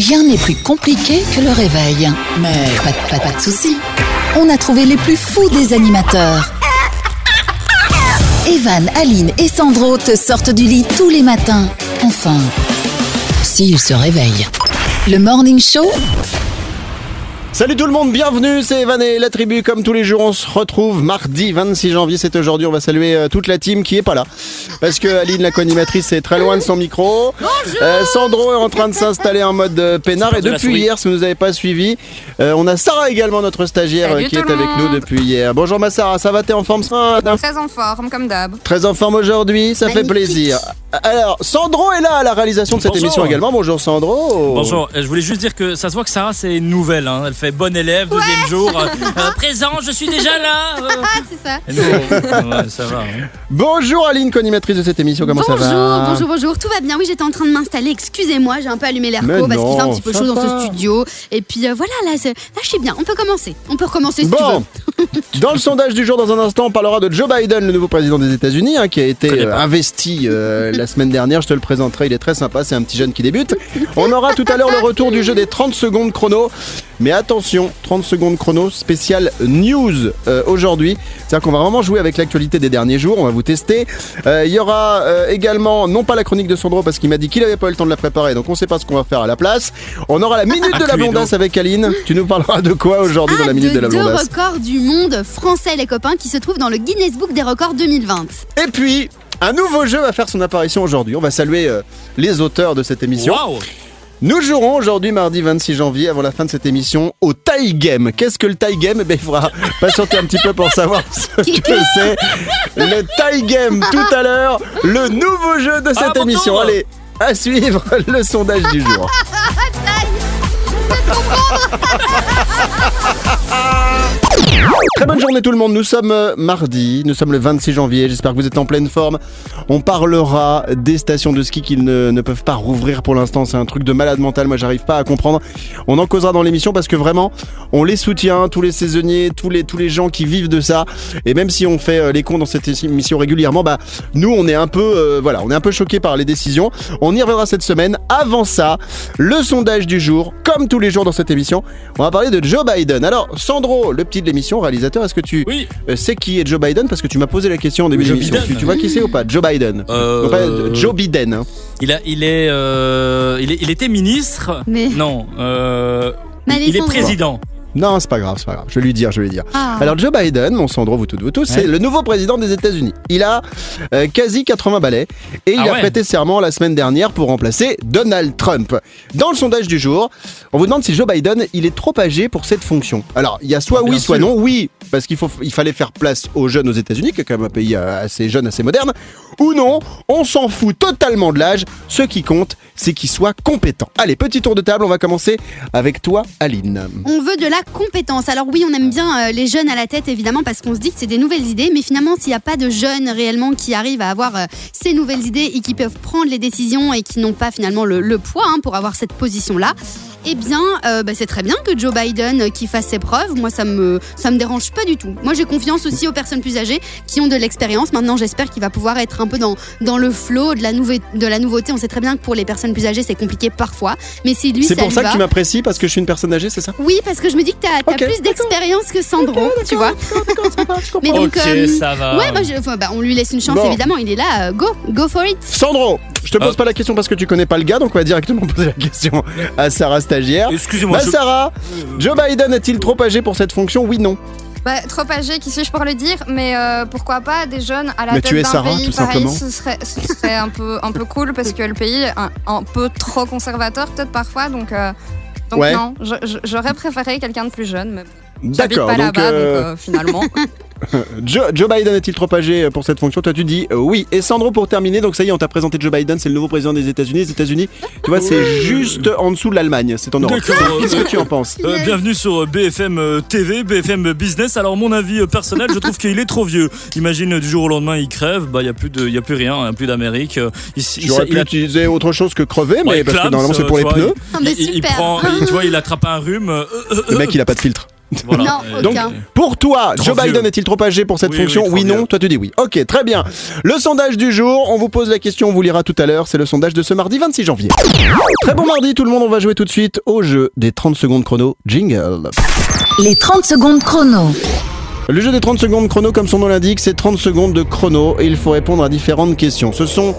Rien n'est plus compliqué que le réveil. Mais pas, de- soucis. On a trouvé les plus fous des animateurs. Evan, Aline et Sandro te sortent du lit tous les matins. Enfin, s'ils se réveillent. Le Morning Show, Salut tout le monde, bienvenue, c'est Evan et la tribu. Comme tous les jours, on se retrouve mardi 26 janvier, c'est aujourd'hui. On va saluer euh, toute la team qui est pas là. Parce que Aline, la co-animatrice, est très loin de son micro. Euh, Sandro est en train de s'installer en mode euh, peinard. Et depuis hier, si vous nous avez pas suivi, euh, on a Sarah également, notre stagiaire, Salut qui tout est le avec nous monde. depuis hier. Bonjour ma Sarah, ça va, t'es en forme ce matin Très en forme, comme d'hab. Très en forme aujourd'hui, ça fait plaisir. Alors, Sandro est là à la réalisation de cette Bonjour. émission également. Bonjour Sandro. Bonjour, je voulais juste dire que ça se voit que Sarah c'est une nouvelle, hein. elle fait bon élève, deuxième jour, euh, euh, présent, je suis déjà là. euh. Ah, c'est ça. Et nous, ouais, ça va. hein. Bonjour Aline, co-animatrice de cette émission, comment bonjour, ça va bonjour, bonjour, tout va bien. Oui, j'étais en train de m'installer. Excusez-moi, j'ai un peu allumé Mais l'airco parce qu'il fait un non, petit peu ça chaud dans va. ce studio. Et puis euh, voilà, là, c'est- là, je suis bien. On peut commencer. On peut recommencer si Bon, dans le sondage du jour, dans un instant, on parlera de Joe Biden, le nouveau président des États-Unis, hein, qui a été euh, investi euh, la semaine dernière. Je te le présenterai, il est très sympa, c'est un petit jeune qui débute. On aura tout à l'heure le retour du jeu des 30 secondes chrono. Mais attention, 30 secondes chrono spécial news euh, aujourd'hui. C'est-à-dire qu'on va vraiment jouer avec l'actualité des derniers jours, on va vous tester. Euh, Il y aura euh, également, non pas la chronique de Sandro, parce qu'il m'a dit qu'il avait pas eu le temps de la préparer, donc on sait pas ce qu'on va faire à la place. On aura la minute de la Cluedo. blondasse avec Aline. Tu nous parleras de quoi aujourd'hui dans la Ah, minute de, la deux blondasse records du monde français, les copains, qui se trouvent dans le Guinness Book des records 2020. Et puis, un nouveau jeu va faire son apparition aujourd'hui. On va saluer euh, les auteurs de cette émission. Waouh Nous jouerons aujourd'hui, mardi 26 janvier, avant la fin de cette émission, au Tie Game. Qu'est-ce que le Tie Game? Eh bien, il faudra patienter un petit peu pour savoir ce que c'est. Le Tie Game, tout à l'heure, le nouveau jeu de cette Ah, émission. Allez, à suivre le sondage du jour. Très bonne journée tout le monde, nous sommes euh, mardi, nous sommes le 26 janvier, j'espère que vous êtes en pleine forme. On parlera des stations de ski qui ne, ne peuvent pas rouvrir pour l'instant, c'est un truc de malade mental, moi j'arrive pas à comprendre. On en causera dans l'émission parce que vraiment, on les soutient, tous les saisonniers, tous les, tous les gens qui vivent de ça. Et même si on fait euh, les cons dans cette émission régulièrement, bah nous on est un peu, euh, voilà, on est un peu choqués par les décisions. On y reviendra cette semaine. Avant ça, le sondage du jour, comme tous les jours dans cette émission, on va parler de Joe Biden. Alors Sandro, le petit de l'émission, réalisateur, est-ce que tu Oui, euh, sais qui est Joe Biden? Parce que tu m'as posé la question en début Joe d'émission. Biden. Tu, tu vois qui c'est ou pas? Joe Biden. Euh, Non, pas Joe Biden. hein. il, a, il, est, euh, il, est, il était ministre. Mais- Non, euh, il est président. Non, c'est pas grave, c'est pas grave. Je vais lui dire, je vais lui dire. Ah. Alors Joe Biden, mon Sandro, vous toutes, vous tous, c'est le nouveau président des États-Unis. Il a euh, quasi 80 balais et il Ah a ouais. prêté serment la semaine dernière pour remplacer Donald Trump. Dans le sondage du jour, on vous demande si Joe Biden, il est trop âgé pour cette fonction. Alors, il y a soit Ah, oui, soit sûr. non. Oui, parce qu'il faut, il fallait faire place aux jeunes aux États-Unis, qui est quand même un pays euh, assez jeune, assez moderne. Ou non, on s'en fout totalement de l'âge. Ce qui compte, c'est qu'il soit compétent. Allez, petit tour de table, on va commencer avec toi, Aline. On veut de la compétence. Alors oui, on aime bien euh, les jeunes à la tête, évidemment, parce qu'on se dit que c'est des nouvelles idées. Mais finalement, s'il n'y a pas de jeunes réellement qui arrivent à avoir euh, ces nouvelles idées et qui peuvent prendre les décisions et qui n'ont pas finalement le, le poids hein, pour avoir cette position-là, eh bien, euh, bah, c'est très bien que Joe Biden qui fasse ses preuves. Moi, ça me ça me dérange pas du tout. Moi, j'ai confiance aussi aux personnes plus âgées qui ont de l'expérience. Maintenant, j'espère qu'il va pouvoir être un peu dans dans le flow de la nouveauté. De la nouveauté. On sait très bien que pour les personnes plus âgées, c'est compliqué parfois. Mais si lui, C'est pour lui ça va- que tu m'apprécies parce que je suis une personne âgée, c'est ça? Oui, parce que je me dis que tu as, Ok, plus d'expérience que Sandro, tu vois. Mais donc, ok, euh, ça va. ouais, je- enfin, bah, on lui laisse une chance, Bon. évidemment. Il est là, euh, go, go for it. Sandro, je te pose pas la question parce que tu connais pas le gars, donc on va directement poser la question à Sarah stagiaire. Excusez-moi, Bah je- Sarah, Joe Biden est-il trop âgé pour cette fonction Oui, non? Bah, trop âgé, qui suis-je pour le dire? Mais euh, pourquoi pas des jeunes à la Mais tête tu es d'un Sarah, pays tout pareil, simplement. ce serait, ce serait un, peu, un peu cool parce que le pays est un, un peu trop conservateur peut-être parfois. Donc, euh, donc Ouais. non, j'aurais préféré quelqu'un de plus jeune. Mais j'habite D'accord, pas donc là-bas, euh, donc euh, finalement. Joe, Joe Biden est-il trop âgé pour cette fonction Toi tu dis euh, oui. Et Sandro pour terminer, donc ça y est, on t'a présenté Joe Biden, c'est le nouveau président des États-Unis. Les États-Unis, tu vois, c'est juste en dessous de l'Allemagne, c'est en Europe. D'accord. Qu'est-ce que tu en penses Euh, bienvenue sur euh, BFM TV, BFM Business. Alors mon avis personnel, je trouve qu'il est trop vieux. Imagine du jour au lendemain il crève, bah il y a plus de, il y a plus rien, hein, plus d'Amérique. Il, il- J'aurais il pu a- utiliser autre chose que crever, mais Ouais, parce que normalement c'est pour les vois, pneus. Ah, il, il super. prend, il- tu vois, il attrape un rhume. euh, euh, Le mec il a pas de filtre. Voilà. Non, Donc, Aucun. pour toi, Trop Joe vieux. Biden est-il trop âgé pour cette Oui, fonction oui, non. vieux. Toi, tu dis oui. Ok, très bien. Le sondage du jour, on vous pose la question, on vous lira tout à l'heure. C'est le sondage de ce mardi 26 janvier. Très bon mardi, tout le monde. On va jouer tout de suite au jeu des 30 secondes chrono. Jingle. Les 30 secondes chrono. Le jeu des 30 secondes chrono, comme son nom l'indique, c'est 30 secondes de chrono et il faut répondre à différentes questions. Ce sont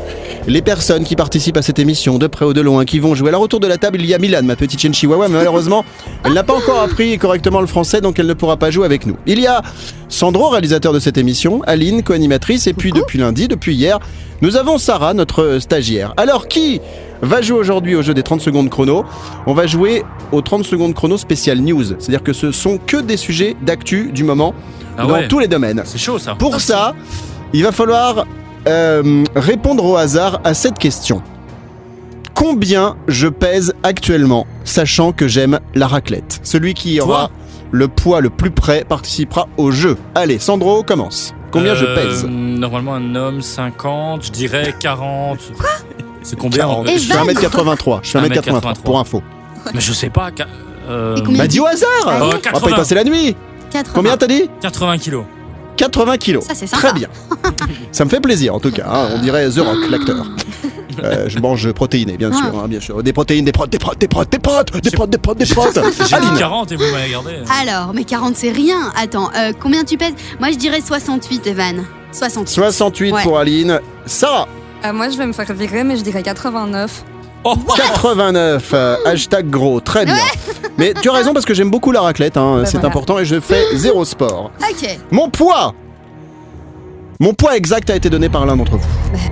les personnes qui participent à cette émission, de près ou de loin, qui vont jouer. Alors autour de la table, il y a Milan, ma petite chienne chihuahua, mais malheureusement, elle n'a pas encore appris correctement le français, donc elle ne pourra pas jouer avec nous. Il y a Sandro, réalisateur de cette émission, Aline, co-animatrice, et puis depuis lundi, depuis hier, nous avons Sarah, notre stagiaire. Alors qui va jouer aujourd'hui au jeu des 30 secondes chrono On va jouer aux 30 secondes chrono spécial news, c'est-à-dire que ce sont que des sujets d'actu du moment Ah dans ouais. tous les domaines. C'est chaud ça. Pour ça, il va falloir euh, répondre au hasard à cette question. Combien je pèse actuellement, sachant que j'aime la raclette? Celui qui aura Toi le poids le plus près participera au jeu. Allez, Sandro, commence. Combien je Euh, pèse? Normalement, un homme 50, je dirais 40. Quoi? C'est combien 40. Et Je fais Van 1m83. Je fais 1m83 1m83. pour info. Mais je sais pas. euh, Bah dis au hasard Euh, On va pas y 80. passer la nuit 80. Combien t'as dit 80 kilos. 80 kilos. Ça, c'est sympa. Très bien. Ça me fait plaisir en tout cas. hein. On dirait The Rock, l'acteur. Euh, je mange protéiné, bien sûr, Ah. hein, bien sûr. Des protéines, des protes, des protes, des protes, des protes, des protes, des protes, des protes. J'ai Aline, dit 40 et vous m'avez regardé. Alors, mais 40 c'est rien. Attends, euh, combien tu pèses? Moi je dirais 68, Evan. 68. 68 Ouais. pour Aline. Sarah, Euh, moi, je vais me faire virer, mais je dirais 89. Oh, 89. euh, hashtag gros, très bien. Mais tu as raison parce que j'aime beaucoup la raclette, hein, Bah c'est voilà. important et je fais zéro sport. Ok. Mon poids Mon poids exact a été donné par l'un d'entre vous.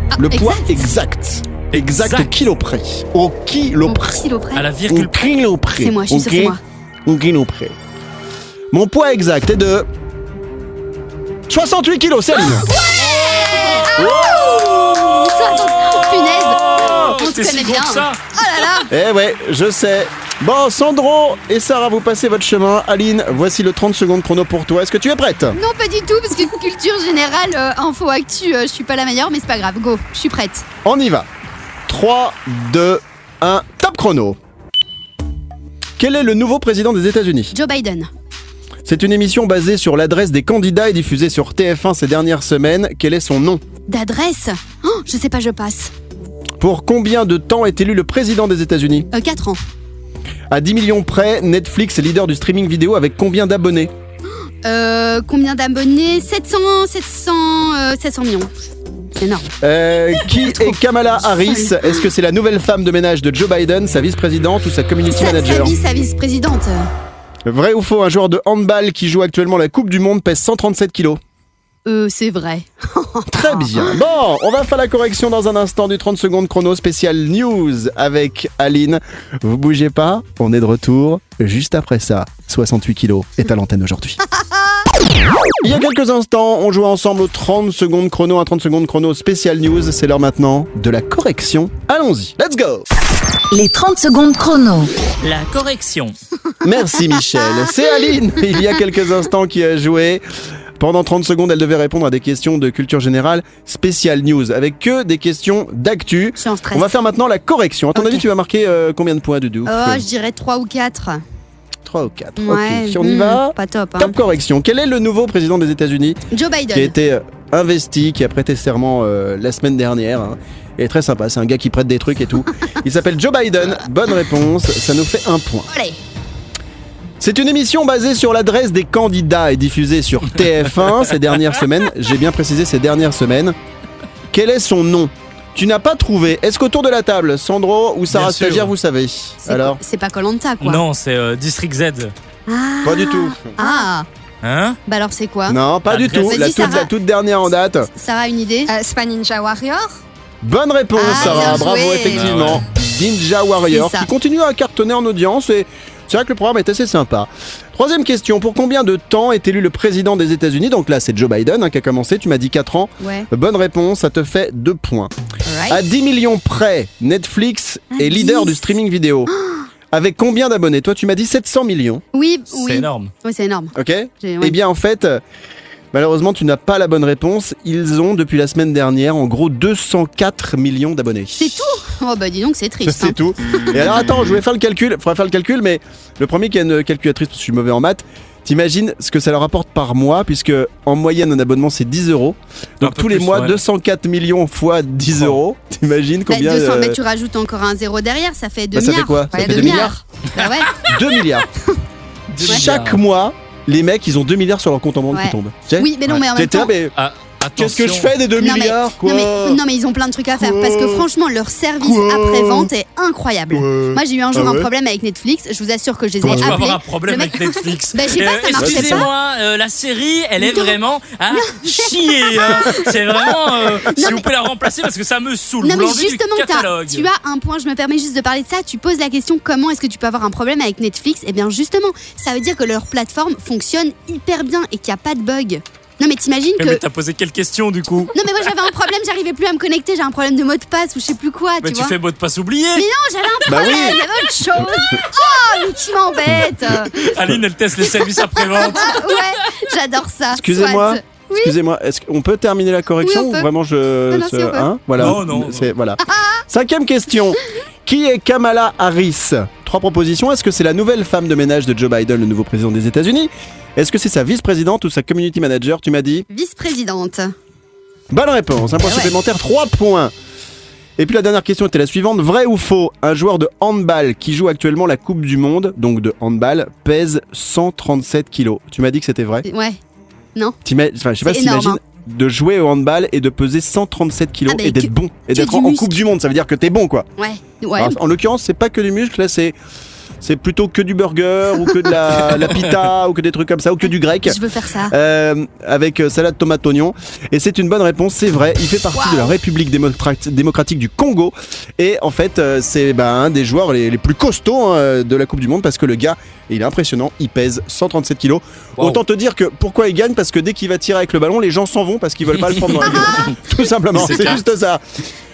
Ah, Le poids exact. exact. Exact, au Exact. kilo près. Au kilo Au près. à la Au virgule près. kilo près. C'est moi, je suis sûre, Ok c'est moi. Au kilo près. Mon poids exact est de 68 kilos, c'est Aline. Oh, 60. Punaise. Oh, On se si bien. ça. Oh là là. Eh ouais, je sais. Bon, Sandro et Sarah, vous passez votre chemin. Aline, voici le 30 secondes chrono pour toi. Est-ce que tu es prête? Non, pas du tout, parce que culture générale, euh, info actu, euh, je suis pas la meilleure, mais c'est pas grave. Go, je suis prête. On y va. 3, 2, 1, top chrono. Quel est le nouveau président des États-Unis? Joe Biden. C'est une émission basée sur l'adresse des candidats et diffusée sur TF1 ces dernières semaines. Quel est son nom? D'adresse? Je sais pas, je passe. Pour combien de temps est élu le président des États-Unis Euh, 4 ans. À 10 millions près, Netflix est leader du streaming vidéo avec combien d'abonnés Euh, combien d'abonnés? 700, 700, euh, 700 millions. C'est énorme. Euh, Qui est Kamala Harris? Est-ce que c'est la nouvelle femme de ménage de Joe Biden, sa vice-présidente ou sa community Sa, sa manager sa vice-présidente. Vrai ou faux, un joueur de handball qui joue actuellement la Coupe du Monde pèse 137 kilos Euh, c'est vrai. Très bien. Bon, on va faire la correction dans un instant du 30 secondes chrono spécial news avec Aline. Vous bougez pas, on est de retour juste après ça. 68 kilos est à l'antenne aujourd'hui. Il y a quelques instants, on jouait ensemble au 30 secondes chrono, un 30 secondes chrono spécial news. C'est l'heure maintenant de la correction. Allons-y, let's go Les 30 secondes chrono. La correction. Merci Michel. C'est Aline, il y a quelques instants, qui a joué. Pendant 30 secondes, elle devait répondre à des questions de culture générale spécial news, avec que des questions d'actu. Je suis en stress. On va faire maintenant la correction. À ton Ok. avis, tu vas marquer euh, combien de points, Doudou? Oh, je dirais 3 ou 4. 3 ou 4. Ouais. ok, si on y hmm, va. Pas top. Hein. Top correction. Quel est le nouveau président des États-Unis Joe qui a Biden. été euh, investi, qui a prêté serment euh, la semaine dernière hein. Il est très sympa, c'est un gars qui prête des trucs et tout. Il s'appelle Joe Biden. Bonne réponse, ça nous fait un point. Allez. C'est une émission basée sur l'adresse des candidats et diffusée sur TF1 ces dernières semaines. J'ai bien précisé ces dernières semaines. Quel est son nom? Tu n'as pas trouvé. Est-ce qu'autour de la table, Sandro ou Sarah sûr. Stagiaire, vous savez C'est Alors pas- C'est pas Colanta quoi. Non, c'est euh, District Z. Ah. Pas du tout. Ah. Hein? Bah alors c'est quoi? Non, pas du tout. La toute, Sarah. la toute dernière en date. Sarah a une idée? Euh, c'est pas Ninja Warrior? Bonne réponse, Ah, Sarah. bien Bravo, joué. effectivement. Ninja Warrior C'est ça. qui continue à cartonner en audience et c'est vrai que le programme est assez sympa. Troisième question. Pour combien de temps est élu le président des États-Unis? Donc là, c'est Joe Biden hein, qui a commencé. Tu m'as dit 4 ans. Ouais. Bonne réponse, ça te fait 2 points. Alright. À 10 millions près, Netflix À est leader 10. du streaming vidéo. Avec combien d'abonnés? Toi, tu m'as dit 700 millions. Oui, C'est oui. énorme. Oui, c'est énorme. Ok ouais. Eh bien, en fait, euh, malheureusement, tu n'as pas la bonne réponse. Ils ont, depuis la semaine dernière, en gros 204 millions d'abonnés. C'est tout Oh bah dis donc, c'est triste. C'est hein. tout. Et alors, attends, je voulais faire le calcul. Il faudrait faire le calcul, mais le premier qui a une calculatrice, parce que je suis mauvais en maths, T'imagines ce que ça leur apporte par mois, puisque en moyenne un abonnement c'est 10 euros. Donc tous les plus, mois, ouais. 204 millions fois 10 Oh. euros. T'imagines Bah, combien 200, euh, bah, tu rajoutes encore un zéro derrière, ça fait 2 bah, ça milliards. fait quoi? Ça fait 2 deux milliards Bah ouais. 2 milliards. Chaque mois, les mecs, ils ont 2 milliards sur leur compte en banque qui Ouais. tombent. Tu sais Oui, mais non, mais en même T'étais là, temps. mais Ah, qu'est-ce que je fais des 2 Non mais, milliards quoi non, mais, non, mais ils ont plein de trucs à faire Quoi parce que franchement leur service après-vente est incroyable. Ouais. Moi j'ai eu un jour Ah ouais un problème avec Netflix, je vous assure que je les ai Comment tu peux appelés. avoir un problème Le mec- avec Netflix Bah, ça marchait pas. Excusez-moi, euh, la série, elle est Non. vraiment à chier. hein. C'est vraiment. euh, si mais- vous pouvez la remplacer parce que ça me saoule. Non mais justement du t'as- catalogue. tu as un point, je me permets juste de parler de ça, tu poses la question comment est-ce que tu peux avoir un problème avec Netflix? Eh bien justement, ça veut dire que leur plateforme fonctionne hyper bien et qu'il n'y a pas de bug. Non mais t'imagines Mais, que... mais t'as posé quelle question du coup Non mais moi j'avais un problème, j'arrivais plus à me connecter, j'ai un problème de mot de passe ou je sais plus quoi, Mais tu tu vois. fais beau de pas s'oublier. Mais non, j'avais un Bah problème, oui. il y avait autre chose. Oh, mais qui m'embête Aline, elle teste les services après-vente. Ouais, j'adore ça. Excusez-moi. Soit. Oui. Excusez-moi, est-ce qu'on peut terminer la correction Oui, on ou peut. vraiment je Non, non, ce- si, on peut. hein, voilà. Non, non, c'est voilà. Cinquième question. Qui est Kamala Harris? Trois propositions. Est-ce que c'est la nouvelle femme de ménage de Joe Biden, le nouveau président des États-Unis? Est-ce que c'est sa vice-présidente ou sa community manager? Tu m'as dit. Vice-présidente. Bonne réponse. Un point Eh ouais. supplémentaire, 3 points. Et puis la dernière question était la suivante. Vrai ou faux Un joueur de handball qui joue actuellement la Coupe du Monde, donc de handball, pèse 137 kilos. Tu m'as dit que c'était vrai? Ouais. T'ima- enfin, Je sais pas si énorme, t'imagines de jouer au handball et de peser 137 kilos Ah, bah, et d'être que- bon. Et que d'être du en, en muscle. Coupe du Monde. Ça veut dire que t'es bon, quoi. Ouais. Ouais. Alors, en l'occurrence, c'est pas que du muscle, là, c'est. C'est plutôt que du burger ou que de la, la pita ou que des trucs comme ça ou que du grec. Je veux faire ça. Euh, avec euh, salade tomate oignon. Et c'est une bonne réponse c'est vrai. Il fait partie de la République démocratique du Congo. Et en fait euh, c'est bah, un des joueurs les, les plus costauds hein, de la Coupe du Monde parce que le gars il est impressionnant. Il pèse 137 kilos. Wow. autant te dire que pourquoi il gagne? Parce que dès qu'il va tirer avec le ballon les gens s'en vont parce qu'ils veulent pas le prendre dans la gueule. Tout simplement. C'est juste ça.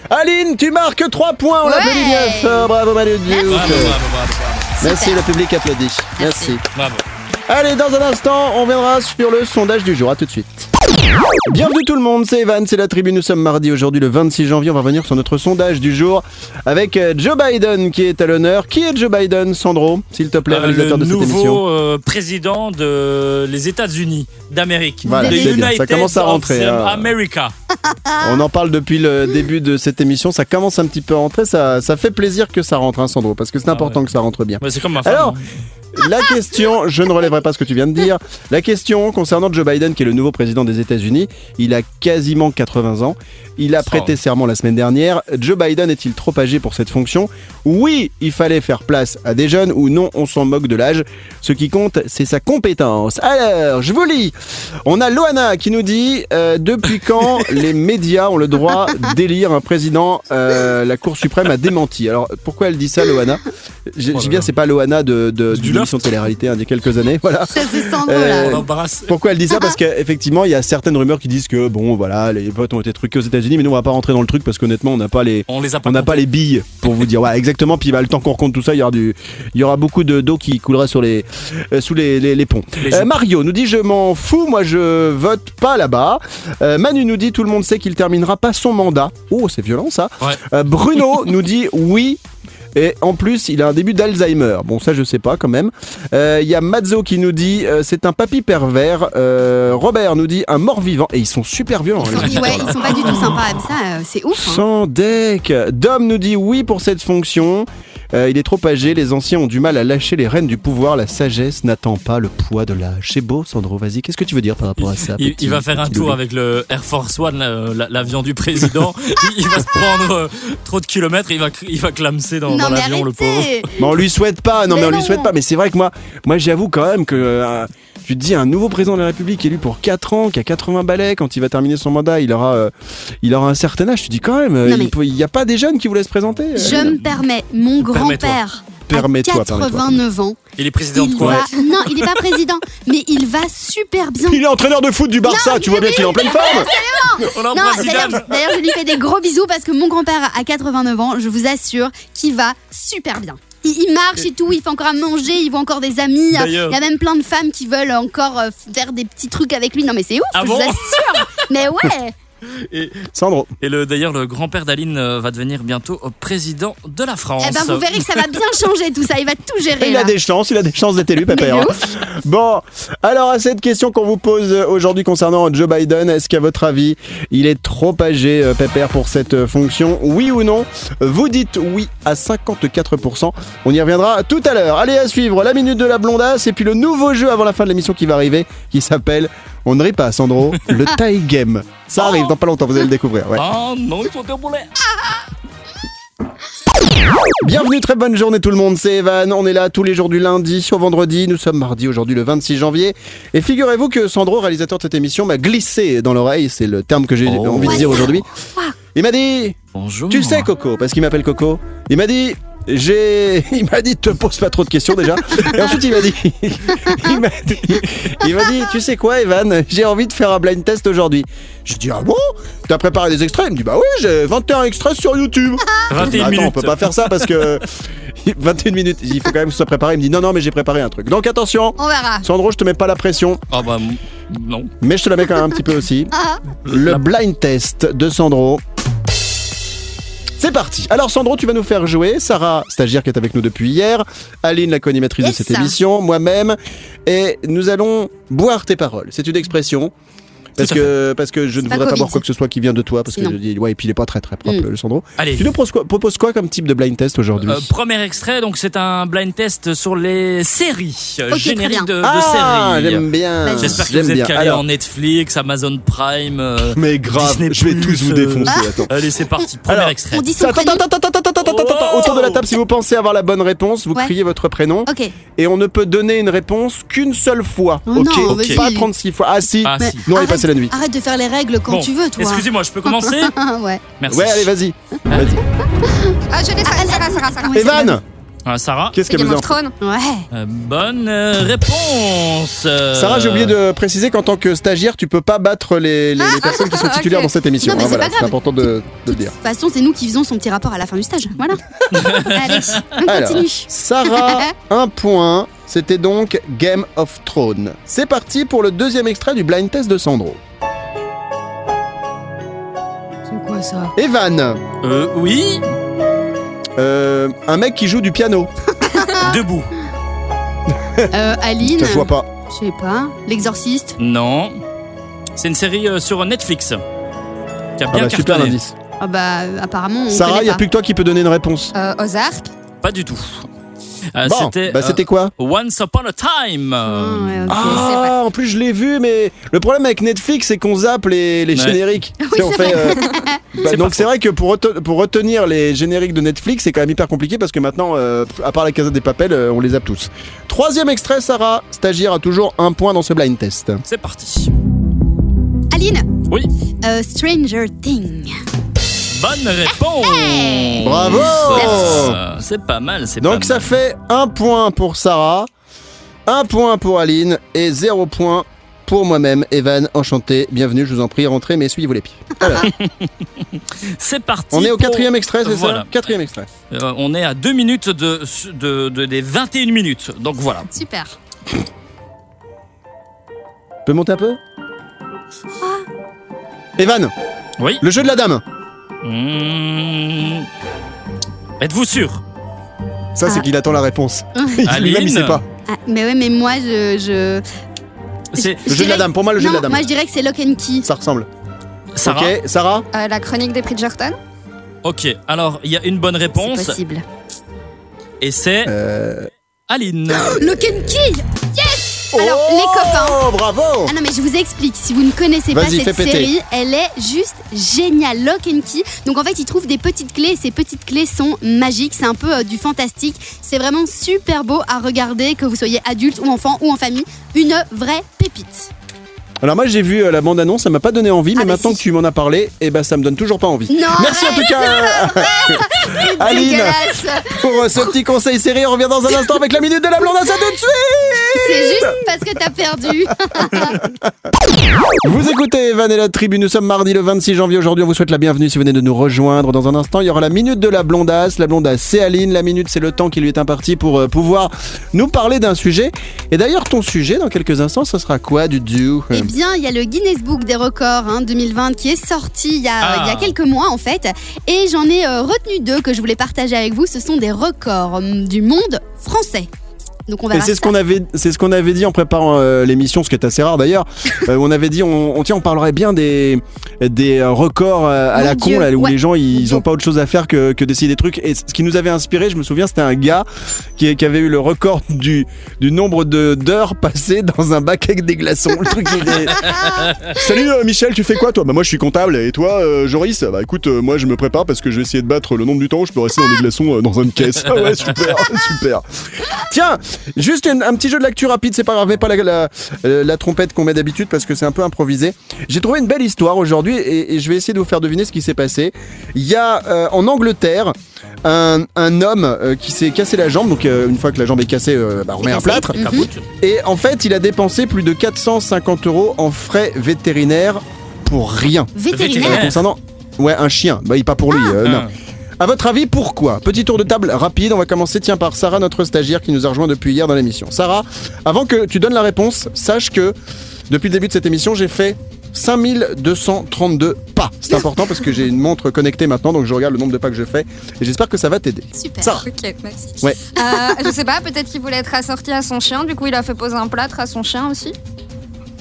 Aline tu marques 3 points on Ouais. bien fort bravo Manu Duke. Bravo, bravo, bravo, merci le public applaudit merci. Merci. bravo. Allez, dans un instant, on viendra sur le sondage du jour. À tout de suite. Bienvenue tout le monde, c'est Evan, c'est la tribune. Nous sommes mardi aujourd'hui, le 26 janvier. On va revenir sur notre sondage du jour avec euh, Joe Biden qui est à l'honneur. Qui est Joe Biden, Sandro S'il te plaît, Euh, réalisateur le de cette émission? nouveau euh, président de les États-Unis d'Amérique. Voilà, bien, ça commence à rentrer, hein. America. On en parle depuis le début de cette émission. Ça commence un petit peu à rentrer. Ça, ça fait plaisir que ça rentre, hein, Sandro, parce que c'est Ah important ouais. que ça rentre bien. Ouais, c'est comme ma femme. Alors, hein. La question, je ne relèverai pas ce que tu viens de dire. La question concernant Joe Biden, qui est le nouveau président des États-Unis, il a quasiment 80 ans. Il a prêté serment la semaine dernière. Joe Biden est-il trop âgé pour cette fonction? Oui, il fallait faire place à des jeunes ou non, on s'en moque de l'âge. Ce qui compte, c'est sa compétence. Alors, je vous lis. On a Loana qui nous dit euh, depuis quand les médias ont le droit d'élire un président euh, La Cour suprême a démenti? Alors, pourquoi elle dit ça, Loana? J'ai Oh là j'ai bien, c'est pas Loana de, de, Du d'une émission de télé-réalité hein, d'il y a quelques années. Voilà. Ça, c'est Sandro, Euh. Pourquoi elle dit ça? Parce qu'effectivement, il y a certaines rumeurs qui disent que bon, voilà, les votes ont été truqués aux États-Unis, mais nous on va pas rentrer dans le truc parce qu'honnêtement, on n'a pas les, On les a pas. on n'a pas les billes pour vous dire. Ouais, exactement. Puis bah, le temps qu'on raconte tout ça, il y aura du, il y aura beaucoup de d'eau qui coulera sur les, euh, sous les, les, les ponts. Les Euh. Mario nous dit je m'en fous, moi je vote pas là-bas. Euh, Manu nous dit tout le monde sait qu'il terminera pas son mandat. Oh, c'est violent ça. Ouais. Bruno nous dit oui. Et en plus, il a un début d'Alzheimer. Bon, ça, je sais pas quand même. Euh, Il y a Mazzo qui nous dit euh, c'est un papy pervers. Euh, Robert nous dit un mort-vivant. Et ils sont super violents. Ils les sont, ouais, ils sont pas du tout sympas. Ça, c'est ouf. hein. sans deck. Dom nous dit oui pour cette fonction. Euh, il est trop âgé, les anciens ont du mal à lâcher les rênes du pouvoir, la sagesse n'attend pas le poids de l'âge. C'est beau, Sandro, vas-y, qu'est-ce que tu veux dire par rapport à ça Il, petit- il va faire un tour avec le Air Force One, la- la- l'avion du président. il, il va se prendre euh, trop de kilomètres, il va, il va clamser dans, l'avion, le pauvre. Mais on lui souhaite pas, non mais, Mais on lui souhaite pas, mais c'est vrai que moi, moi j'avoue quand même que... euh, tu te dis, un nouveau président de la République élu pour 4 ans, qui a 80 balais, quand il va terminer son mandat, il aura, euh, il aura un certain âge. Tu dis quand même, euh, Non, il n'y a pas des jeunes qui voulaient se présenter euh, Je me permets, mon grand-père a Permets-toi, permets-toi. 89 ans. Il est président de quoi va... Non, il n'est pas président, mais il va super bien. Il est entraîneur de foot du Barça, tu vois bien qu'il est en pleine forme On Non, d'ailleurs, je lui fais des gros bisous parce que mon grand-père a 89 ans, je vous assure, qu'il va super bien. Il, il marche et tout, il fait encore à manger, il voit encore des amis. Il y a même plein de femmes qui veulent encore euh, faire des petits trucs avec lui. Non, mais c'est ouf, Ah je bon? vous assure. mais ouais, Et, Sandro. et le, d'ailleurs, le grand-père d'Aline euh, va devenir bientôt euh, président de la France. Eh ben, vous verrez que ça va bien changer tout ça. Il va tout gérer. Il là. a des chances, il a des chances d'être élu, de hein. Bon, alors à cette question qu'on vous pose aujourd'hui concernant Joe Biden, est-ce qu'à votre avis, il est trop âgé, euh, Pépère, pour cette euh, fonction? Oui ou non? Vous dites oui à 54%. On y reviendra tout à l'heure. Allez, à suivre la minute de la blondasse et puis le nouveau jeu avant la fin de l'émission qui va arriver, qui s'appelle, on ne rit pas, Sandro, le tie game. Ça arrive dans pas longtemps, vous allez le découvrir. ouais. Ah non, ils sont déboulés. Bienvenue, très bonne journée tout le monde, c'est Evan. On est là tous les jours du lundi au vendredi. Nous sommes mardi aujourd'hui le 26 janvier. Et figurez-vous que Sandro, réalisateur de cette émission, m'a glissé dans l'oreille, c'est le terme que j'ai Oh. envie de dire aujourd'hui. Il m'a dit, Bonjour. tu sais Coco, parce qu'il m'appelle Coco. Il m'a dit, j'ai, il m'a dit, te pose pas trop de questions déjà. Et ensuite il m'a dit, il m'a dit, il m'a dit, tu sais quoi Evan, j'ai envie de faire un blind test aujourd'hui. J'ai dit, ah bon? T'as préparé des extraits? Il me dit, bah oui, j'ai 21 extraits sur YouTube. 21 Attends, minutes. on peut pas faire ça parce que 21 minutes, il faut quand même que ce soit préparé. Il me dit non, non, mais j'ai préparé un truc. Donc attention, On verra. Sandro, je te mets pas la pression, Ah bah non. mais je te la mets quand même un petit peu aussi. Ah, Le blind test de Sandro. C'est parti. Alors Sandro, tu vas nous faire jouer. Sarah, stagiaire qui est avec nous depuis hier. Aline, la co-animatrice Yes. de cette émission. Moi-même. Et nous allons boire tes paroles. C'est une expression. Parce que, parce que je ne voudrais pas boire quoi que ce soit qui vient de toi. Parce que je dis, ouais, et puis il est pas très très propre, Mm. le Sandro. Allez. Tu nous proposes quoi, comme type de blind test aujourd'hui Euh, premier extrait, donc c'est un blind test sur les séries, euh, bien. de, Ah, séries. j'aime bien. J'espère que vous êtes Alors, en Netflix, Amazon Prime. euh, Mais grave, je vais tous vous défoncer. Allez, c'est parti. Premier Alors, extrait. On dit son Attends, prénom. attends, attends, attends, attends, attends, attends, attends. Autour de la table, si vous pensez avoir la bonne réponse, vous criez votre prénom Ok. et on ne peut donner une réponse qu'une seule fois. Oh ok, pas 36 fois. Ah si. Ah si. Non, il est arrête- la nuit. Arrête de faire les règles quand Bon, tu veux, toi. Excusez-moi, je peux commencer ouais. Merci. Ouais, allez, vas-y. Vas-y. Ah, je l'ai, Sarah, Sarah, Sarah, Sarah. Oui, c'est Evan, Ah, Sarah. qu'est-ce qu'elle Game of Thrones. Ouais. Euh, bonne euh, réponse. Euh, Sarah, j'ai oublié de préciser qu'en tant que stagiaire, tu peux pas battre les, les- les personnes qui sont ok. titulaires dans cette émission. Non, mais hein, c'est voilà, pas c'est grave. important de, de le dire. De toute façon, c'est nous qui faisons son petit rapport à la fin du stage. Voilà. Allez, on Alors, continue. Sarah, un point. C'était donc Game of Thrones. C'est parti pour le deuxième extrait du blind test de Sandro. C'est quoi ça? Evan, Euh, oui. Euh, un mec qui joue du piano. Debout. euh, Aline. Ça, je vois pas. Je sais pas. L'exorciste. Non. C'est une série euh, sur Netflix. Qui a Ah bien bah, super cartonné. indice. Ah bah apparemment on Sarah, il connaît n'y a pas. plus que toi qui peux donner une réponse. Euh, Ozark? Pas du tout. Euh, bon, c'était bah, euh, c'était quoi Once Upon a Time. Ah, Euh, ouais. Ah, en plus je l'ai vu, mais le problème avec Netflix, c'est qu'on zappe les, les Ouais. génériques. Oui, on fait, euh, bah, donc c'est vrai que pour, pour retenir les génériques de Netflix, c'est quand même hyper compliqué parce que maintenant, euh, à part la Casa des Papels, euh, on les zappe tous. Troisième extrait, Sarah, stagiaire a toujours un point dans ce blind test. C'est parti. Aline. Oui. Euh, Stranger Thing. Bonne réponse. Bravo C'est pas mal, c'est pas Donc ça mal. fait un point pour Sarah, un point pour Aline et zéro point pour moi-même. Evan, enchanté, bienvenue, je vous en prie, rentrez, mais essuyez-vous les pieds. C'est parti. on est au pour- quatrième extrait, c'est Voilà. ça Quatrième extrait. Euh, on est à 2 minutes de, de, de- des 21 minutes. Donc voilà. Super. Tu peux monter un peu Evan, Oui. le jeu de la dame. Mmh. Êtes-vous sûr? Ça, c'est Ah. qu'il attend la réponse. Lui-même, il Aline. sait pas. Ah, mais ouais, mais moi je. je... C'est Le jeu de la dirais- dame, pour moi, le jeu non, de la dame. moi je dirais que c'est Lock and Key. Ça ressemble. Sarah. Ok, Sarah Euh, la chronique des Bridgerton? Ok. Alors il y a une bonne C'est réponse possible. et c'est euh... Aline. Lock and Key Alors, oh, les copains. bravo Ah non mais je vous explique, si vous ne connaissez pas cette série, elle est juste géniale, Lock and Key. Donc en fait, ils trouvent des petites clés et ces petites clés sont magiques, c'est un peu euh, du fantastique. C'est vraiment super beau à regarder, que vous soyez adulte ou enfant ou en famille. Une vraie pépite. Alors moi j'ai vu euh, la bande-annonce, ça m'a pas donné envie, mais Ah, bah maintenant si. que tu m'en as parlé, eh ben ça me donne toujours pas envie. Non, Merci en tout cas Aline. pour euh, ce petit conseil série. On revient dans un instant avec la minute de la blondasse à tout de suite C'est juste parce que t'as perdu. Vous écoutez Evan et la tribu, nous sommes mardi le 26 janvier aujourd'hui, on vous souhaite la bienvenue si vous venez de nous rejoindre. Dans un instant, il y aura la minute de la blondasse. La blondasse, c'est Aline, la minute, c'est le temps qui lui est imparti pour euh, pouvoir nous parler d'un sujet. Et d'ailleurs, ton sujet, dans quelques instants, ce sera quoi, du du? Eh bien, il y a le Guinness Book des records hein, 2020 qui est sorti il y, a, Ah. il y a quelques mois en fait. Et j'en ai euh, retenu deux que je voulais partager avec vous. Ce sont des records hum, du monde français. Donc on Et verra c'est ce qu'on avait, c'est ce qu'on avait dit en préparant euh, l'émission, ce qui est assez rare d'ailleurs. Euh, on avait dit, on, on, tiens, on parlerait bien des des euh, records à Mon la Dieu, con là, où ouais. les gens ils Dieu. ont pas autre chose à faire que, que d'essayer des trucs. Et ce qui nous avait inspiré, je me souviens, c'était un gars qui, qui avait eu le record du du nombre de d'heures passées dans un bac avec des glaçons. Le truc. Salut euh, Michel, tu fais quoi toi? Bah moi je suis comptable. Et toi, Joris? Bah écoute, moi je me prépare parce que je vais essayer de battre le nombre du temps où je peux rester dans des glaçons dans une caisse. Ah ouais, super, super. Tiens, juste une- un petit jeu de l'actu rapide, c'est pas grave, mais pas la, la, euh, la trompette qu'on met d'habitude parce que c'est un peu improvisé. J'ai trouvé une belle histoire aujourd'hui et, et je vais essayer de vous faire deviner ce qui s'est passé. Il y a euh, en Angleterre un, un homme euh, qui s'est cassé la jambe, donc euh, une fois que la jambe est cassée, euh, bah, on met un plâtre. Et en fait, il a dépensé plus de 450 euros en frais vétérinaires pour rien. Vétérinaire. Concernant. Ouais, un chien. Bah, il pas pour lui. euh, non. À votre avis, pourquoi? Petit tour de table rapide. On va commencer tiens par Sarah, notre stagiaire qui nous a rejoint depuis hier dans l'émission. Sarah, avant que tu donnes la réponse, sache que depuis le début de cette émission, j'ai fait 5232 pas. C'est important parce que j'ai une montre connectée maintenant, donc je regarde le nombre de pas que je fais et j'espère que ça va t'aider. Super. Sarah. Ok, merci. Ouais. Euh, je sais pas, peut-être qu'il voulait être assorti à son chien, du coup il a fait poser un plâtre à son chien aussi?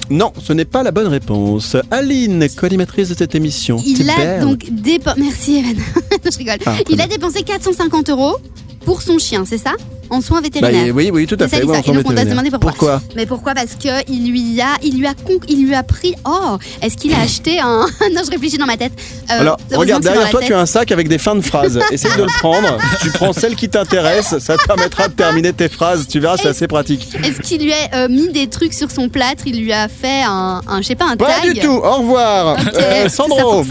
Non, ce n'est pas la bonne réponse. Aline, co-animatrice de cette émission. Il a belle. donc dépensé. Merci Evan. je rigole. Ah, Il bien. a dépensé 450 euros pour son chien, c'est ça? En soins Bah, vétérinaires. oui, oui, tout à ça, fait. ouais, ça. Et donc, on doit se demander pourquoi. Pourquoi? Mais pourquoi? Parce que il lui a, il lui a, con- il lui a pris. Oh, est-ce qu'il a acheté un Non, je réfléchis dans ma tête? Euh, Alors, regarde, derrière toi, tête. tu as un sac avec des fins de phrases. Essaye de le prendre. Tu prends celle qui t'intéresse. Ça te permettra de terminer tes phrases. Tu verras, c'est assez pratique. Est-ce qu'il lui a euh, mis des trucs sur son plâtre? Il lui a fait un, un je sais pas, un Pas du tout. Au revoir. Ok, Euh, Sandro.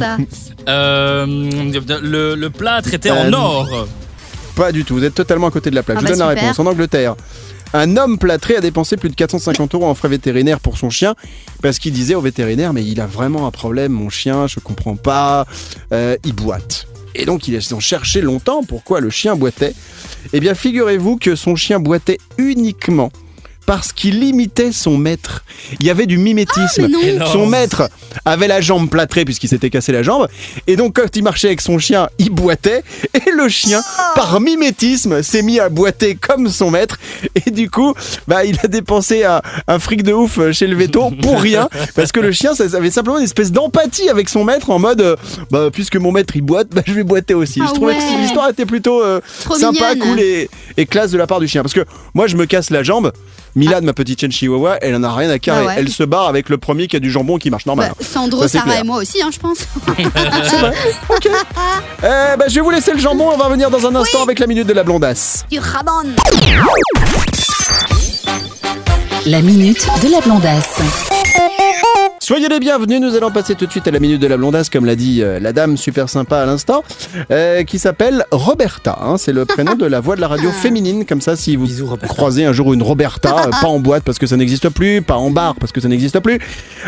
Euh, le, le plâtre était Euh, en or. Pas du tout. Vous êtes totalement à côté de la plaque. Ah Je bah vous donne la réponse. En Angleterre, un homme plâtré a dépensé plus de 450 euros en frais vétérinaires pour son chien parce qu'il disait au vétérinaire Mais il a vraiment un problème, mon chien, je comprends pas. Euh, il boite. Et donc, ils ont cherché longtemps pourquoi le chien boitait. Eh bien, figurez-vous que son chien boitait uniquement parce qu'il imitait son maître. Il y avait du mimétisme. Énorme. Son maître avait la jambe plâtrée puisqu'il s'était cassé la jambe. Et donc, quand il marchait avec son chien, il boitait. Et le chien, par mimétisme, s'est mis à boiter comme son maître. Et du coup, bah, il a dépensé un, un fric de ouf chez le veto pour rien. Parce que le chien, ça avait simplement une espèce d'empathie avec son maître en mode, euh, bah, puisque mon maître il boite, bah, je vais boiter aussi. Ah je trouvais que l'histoire était plutôt euh, sympa, mignonne. cool et, et classe de la part du chien. Parce que moi, je me casse la jambe. Milan, ma petite chienne chihuahua, elle en a rien à carrer. Ah ouais. Elle se barre avec le premier qui a du jambon qui marche normal. Bah, Sandro, Ça, Sarah clair. et moi aussi, hein, je pense. C'est vrai. Ok. Eh ben, je vais vous laisser le jambon. On va revenir dans un instant avec la minute de la blondasse. Du rabon. La minute de la blondasse. Soyez les bienvenus. Nous allons passer tout de suite à la minute de la blondasse, comme l'a dit euh, la dame super sympa à l'instant, euh, qui s'appelle Roberta. hein. C'est le prénom de la voix de la radio féminine. Comme ça, si vous Bisous, Roberta. croisez un jour une Roberta, euh, pas en boîte parce que ça n'existe plus, pas en bar parce que ça n'existe plus,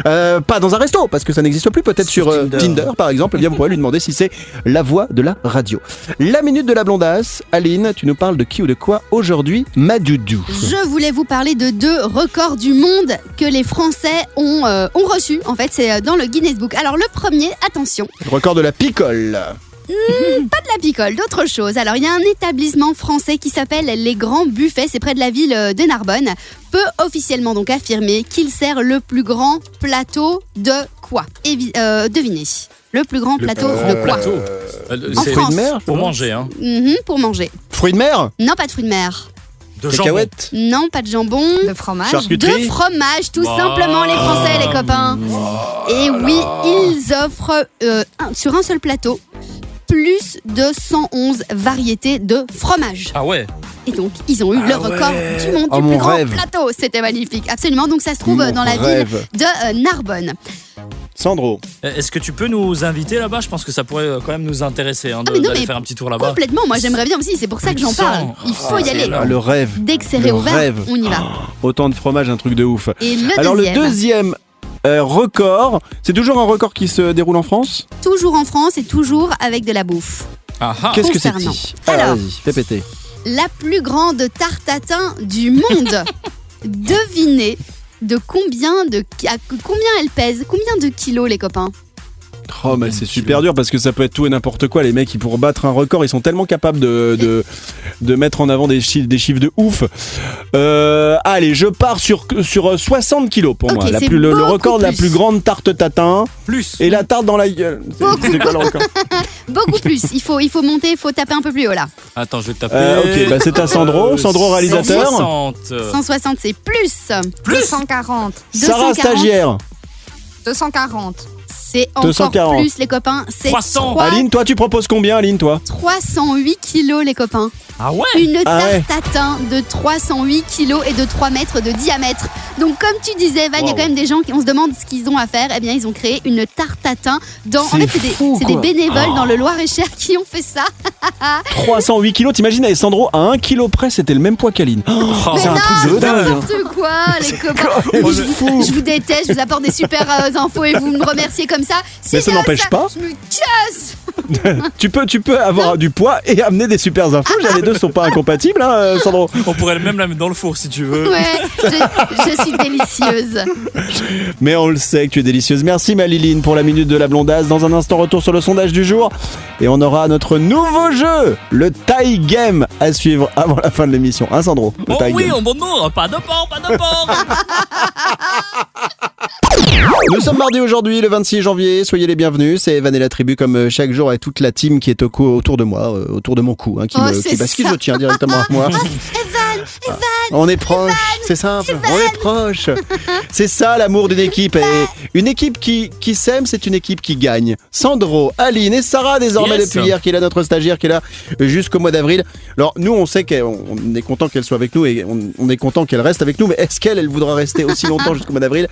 euh, pas dans un resto parce que ça n'existe plus, peut-être sur, Sur euh, Tinder. Tinder par exemple, eh bien vous pourrez lui demander si c'est la voix de la radio. La minute de la blondasse. Aline, tu nous parles de qui ou de quoi aujourd'hui Madoudou. Je voulais vous parler de deux records du monde que les Français ont, euh, ont reçus. En fait, c'est euh, dans le Guinness Book. Alors, le premier, attention, Le record de la picole. de la picole, d'autre chose. Alors, il y a un établissement français qui s'appelle Les Grands Buffets, c'est près de la ville euh, de Narbonne, peut officiellement donc affirmer qu'il sert le plus grand plateau de quoi? Évi- euh, Devinez. Le plus grand plateau de quoi? Euh, En France. Fruits de mer pour manger, hein. Mhm, Pour manger. Fruits de mer? Non, pas de fruits de mer. De jambon. Cacahuètes Non, pas de jambon. De fromage. Charcuterie De fromage, tout Wow. simplement, les Français, les copains. Et oui, ils offrent euh, un- sur un seul plateau plus de 111 variétés de fromage. Ah ouais. Et donc, ils ont eu le Ah record ouais. du monde Oh, du plus grand rêve. plateau. C'était magnifique, absolument. Donc, ça se trouve Mon dans la rêve. ville de euh, Narbonne. Sandro. Euh, Est-ce que tu peux nous inviter là-bas? Je pense que ça pourrait euh, quand même nous intéresser hein, Ah, mais non, d'aller mais faire un petit tour là-bas. Complètement, moi j'aimerais bien aussi, c'est pour ça que j'en parle. Il faut y aller. Ah, le rêve. Dès que c'est Le réouvert, rêve. on y va. Autant de fromage, un truc de ouf. Et le Alors deuxième, le deuxième euh, record, c'est toujours un record qui se déroule en France? Toujours en France et toujours avec de la bouffe. Ah ah. Qu'est-ce que c'est concernant. Alors, Alors. vas-y, fais péter. La plus grande tarte du monde. Devinez, de combien de à combien elle pèse? Combien de kilos les copains? Oh, mais c'est super dur parce que ça peut être tout et n'importe quoi. Les mecs, ils pour battre un record, ils sont tellement capables de, de, de mettre en avant des chiffres, des chiffres de ouf. Euh, allez, je pars sur, sur euh, 60 kilos pour moi. La plus, le, record de la plus. grande tarte tatin Plus. et la tarte dans la gueule. C'est- quoi le record Beaucoup plus. Il faut, il faut monter, il faut taper un peu plus haut là. Attends, je vais te taper. Euh, ok, bah c'est à Sandro. Sandro, réalisateur. 160. 160 c'est plus. Plus 240. Sarah, 240, stagiaire. 240. C'est encore 240. plus les copains. C'est 300. trois- Aline, toi, tu proposes combien, Aline, toi? 308 kilos les copains. Ah ouais? Une Ah tarte ouais. tatin de 308 kilos et de 3 mètres de diamètre. Donc comme tu disais, Van, il y a quand même des gens qui on se demande ce qu'ils ont à faire. Eh bien, ils ont créé une tarte tatin dans. En C'est fait, c'est des, bénévoles dans le Loir-et-Cher qui ont fait ça. 308 kilos. T'imagines, Alessandro, à 1 kilo près, c'était le même poids qu'Aline. Oh, Mais c'est un non, truc de dingue. N'importe quoi, les copains. je vous déteste, je vous apporte des super euh, infos et vous me remerciez comme ça. Si Mais ça n'empêche pas. Je me casse. Tu peux, tu peux avoir du poids et amener des super infos. Les deux sont pas incompatibles, hein, euh, Sandro. On pourrait même la mettre dans le four si tu veux. Ouais, je, je suis délicieuse. Mais on le sait que tu es délicieuse. Merci Maliline pour la minute de la blondasse. Dans un instant, retour sur le sondage du jour. Et on aura notre nouveau jeu, le Tie Game, à suivre avant la fin de l'émission. Hein Sandro Le Oh oui, Game. on bon non, pas de porc, pas de porc. Nous sommes mardi aujourd'hui, le 26 janvier. Soyez les bienvenus. C'est Evan et la tribu, comme euh, chaque jour, et toute la team qui est au cou- autour de moi, euh, autour de mon cou, hein, qui, Oh, me, qui, ça. se tient directement à moi. On est proche, c'est simple, on est proche. C'est ça l'amour d'une équipe. Et une équipe qui, qui s'aime, c'est une équipe qui gagne. Sandro, Aline et Sarah désormais Yes. depuis hier, qui est là, notre stagiaire, qui est là jusqu'au mois d'avril. Alors nous, on sait qu'on on est content qu'elle soit avec nous et on, on est content qu'elle reste avec nous, mais est-ce qu'elle, elle voudra rester aussi longtemps jusqu'au mois d'avril?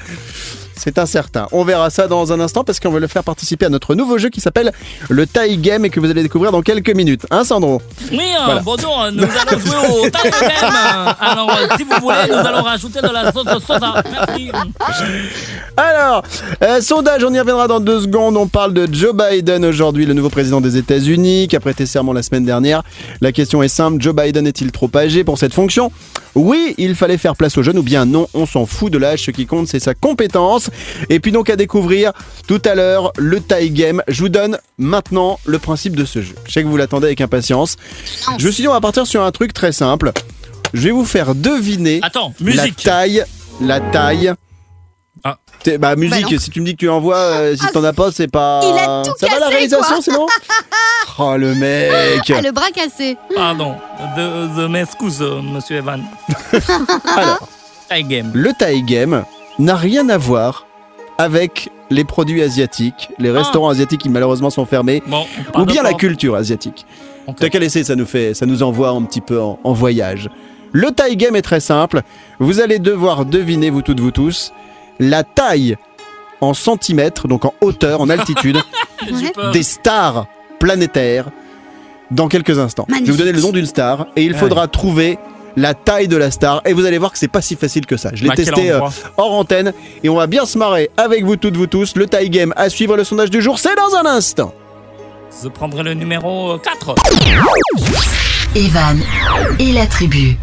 C'est incertain. On verra ça dans un instant parce qu'on va le faire participer à notre nouveau jeu qui s'appelle le Tie Game et que vous allez découvrir dans quelques minutes. Hein, Sandro? Oui, euh, Voilà. bonjour, nous allons jouer au Time Game. Alors, euh, si vous voulez, nous allons rajouter de la sauce soda. Merci. Alors, euh, sondage, on y reviendra dans deux secondes. On parle de Joe Biden aujourd'hui, le nouveau président des États-Unis, qui a prêté serment la semaine dernière. La question est simple Joe Biden est-il trop âgé pour cette fonction? Oui, il fallait faire place aux jeunes, ou bien non, on s'en fout de l'âge. Ce qui compte, c'est sa compétence. Et puis donc à découvrir tout à l'heure le tie game. Je vous donne maintenant le principe de ce jeu. Je sais que vous l'attendez avec impatience. Je me suis dit, on va partir sur un truc très simple. Je vais vous faire deviner Attends, la musique. taille, la taille. Ah. Bah musique, Bah si tu me dis que tu envoies, euh, si t'en as pas, c'est pas. Il a tout Ça va la réalisation, quoi. sinon Oh le mec Ah, le bras cassé. Pardon, de, de m'excuse, euh, monsieur Evan. Alors, Time Game. le tie game n'a rien à voir avec les produits asiatiques, les Ah. restaurants asiatiques qui malheureusement sont fermés, Bon, ou bien la culture asiatique. Ok. T'as qu'à laisser, ça nous fait, ça nous envoie un petit peu en, en voyage. Le tie game est très simple. Vous allez devoir deviner, vous toutes, vous tous, la taille en centimètres, donc en hauteur, en altitude, des stars planétaires dans quelques instants. Je vais vous donner le nom d'une star et il Ouais. faudra trouver la taille de la star et vous allez voir que c'est pas si facile que ça. Je l'ai quel testé euh, hors antenne et on va bien se marrer avec vous toutes vous tous. Le tie game à suivre le sondage du jour, c'est dans un instant. Je prendrai le numéro 4. Evan et la tribu.